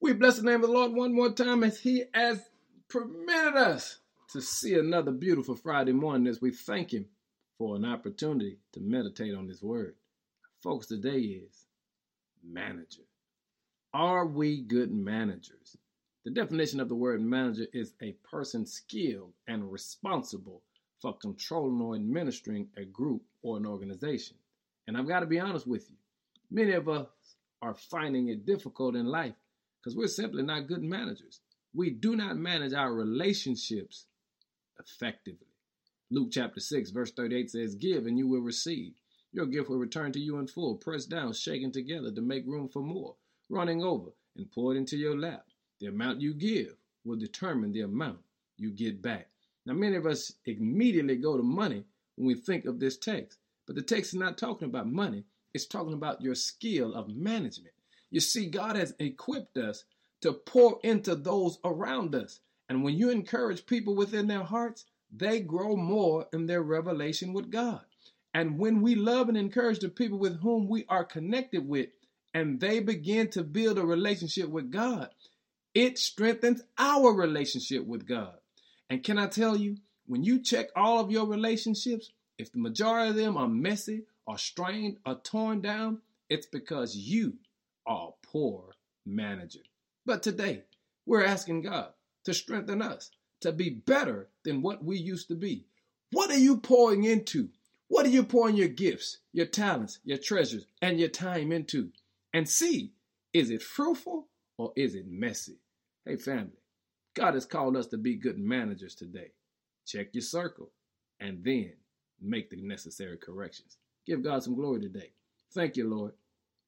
We bless the name of the Lord one more time as He has permitted us to see another beautiful Friday morning as we thank Him for an opportunity to meditate on His Word. Folks, today is manager. Are we good managers? The definition of the word manager is a person skilled and responsible for controlling or administering a group or an organization. And I've got to be honest with you, many of us are finding it difficult in life because we're simply not good managers. We do not manage our relationships effectively. Luke chapter 6, verse 38 says, Give and you will receive. Your gift will return to you in full, pressed down, shaken together to make room for more, running over and poured into your lap. The amount you give will determine the amount you get back. Now, many of us immediately go to money when we think of this text, but the text is not talking about money, it's talking about your skill of management. You see, God has equipped us to pour into those around us. And when you encourage people within their hearts, they grow more in their revelation with God. And when we love and encourage the people with whom we are connected with, and they begin to build a relationship with God, it strengthens our relationship with God. And can I tell you, when you check all of your relationships, if the majority of them are messy or strained or torn down, it's because you a poor manager. But today, we're asking God to strengthen us to be better than what we used to be. What are you pouring into? What are you pouring your gifts, your talents, your treasures, and your time into? And see, is it fruitful or is it messy? Hey, family, God has called us to be good managers today. Check your circle and then make the necessary corrections. Give God some glory today. Thank you, Lord,